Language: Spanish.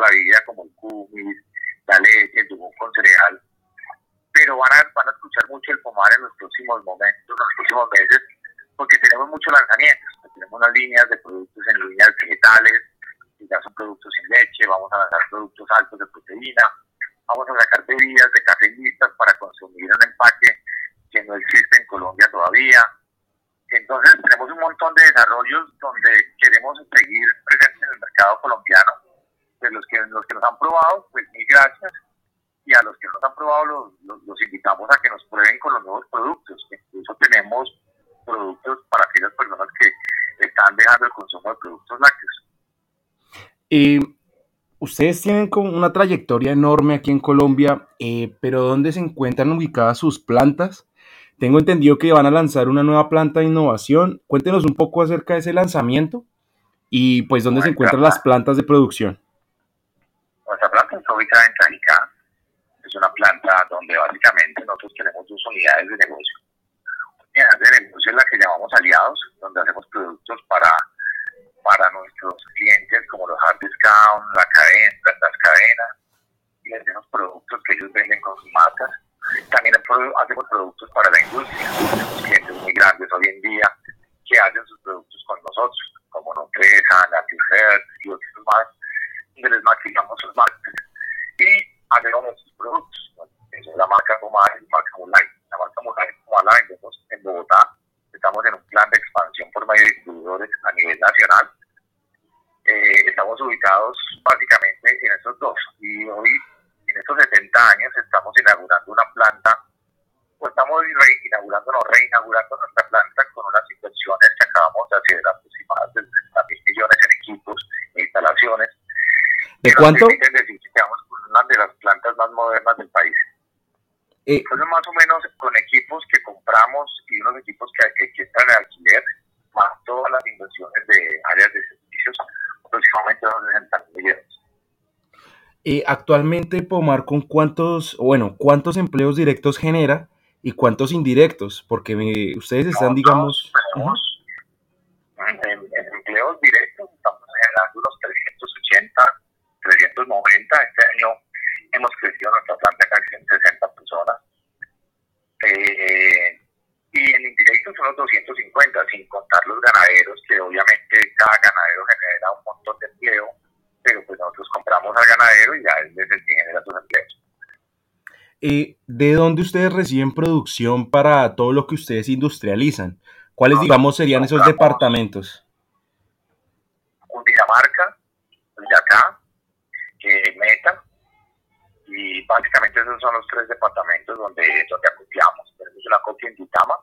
la vida, como el cumis, la leche, el yogur con cereal, pero van a, escuchar mucho el pomar en los próximos momentos, en los próximos meses, porque tenemos muchos lanzamientos, tenemos unas líneas de productos en líneas vegetales, que ya son productos sin leche, vamos a lanzar productos altos de proteína, vamos a sacar bebidas de café listas para consumir un empaque que no existe en Colombia todavía. Entonces tenemos un montón de desarrollos donde queremos seguir presentes en el mercado colombiano. De los que, los que nos han probado, pues mil gracias. Y a los que no nos han probado, los, los, invitamos a que nos prueben con los nuevos productos. Incluso tenemos productos para aquellas personas que están dejando el consumo de productos lácteos. Y ustedes tienen como una trayectoria enorme aquí en Colombia, eh, pero ¿dónde se encuentran ubicadas sus plantas? Tengo entendido que van a lanzar una nueva planta de innovación. Cuéntenos un poco acerca de ese lanzamiento y pues dónde se encuentran las plantas de producción. Está ubicada en Cajicá. Es una planta donde básicamente nosotros tenemos dos unidades de negocio. Una unidad de negocio es la que llamamos aliados, donde hacemos productos para, para nuestros clientes como los hard discount, la cadena, las cadenas, y damos productos que ellos venden con sus marcas también hacemos productos para la industria. Tenemos clientes muy grandes hoy en día que hacen sus productos con nosotros, como Nutresa, NatureHealth y otros más, donde les maquillamos sus marcas. Y hacemos nuestros productos. es la marca Comar y la marca Mulay. La marca Mulay, como la vendemos en Bogotá. Estamos en un plan de expansión por medio de distribuidores a nivel nacional. Eh, estamos ubicados básicamente en estos dos. Y hoy en estos 70 años estamos inaugurando una planta, o estamos inaugurando, no, reinaugurando nuestra planta con unas inversiones ¿De cuánto? decir que quedamos con una de las plantas más modernas del país. Eh, más o menos con equipos que compramos y unos equipos que, que, están en alquiler, más todas las inversiones de áreas de servicios, aproximadamente unos 60 millones. Eh, actualmente Pomar con cuántos, bueno, cuántos empleos directos genera y cuántos indirectos, porque ustedes están, digamos... Tenemos, en, empleos directos estamos generando unos 380, 390. Este año hemos crecido nuestra planta casi en 60 personas. Eh, y en indirectos son los 250, sin contar los ganaderos, que obviamente cada ganadero genera un montón de empleo pero pues nosotros compramos al ganadero y ya él es el que genera sus empleos. Eh, ¿De dónde ustedes reciben producción para todo lo que ustedes industrializan? ¿Cuáles, digamos, serían esos departamentos? Cundinamarca, Boyacá, eh, Meta, y básicamente esos son los tres departamentos donde, donde acopiamos. Tenemos una copia en Ditama,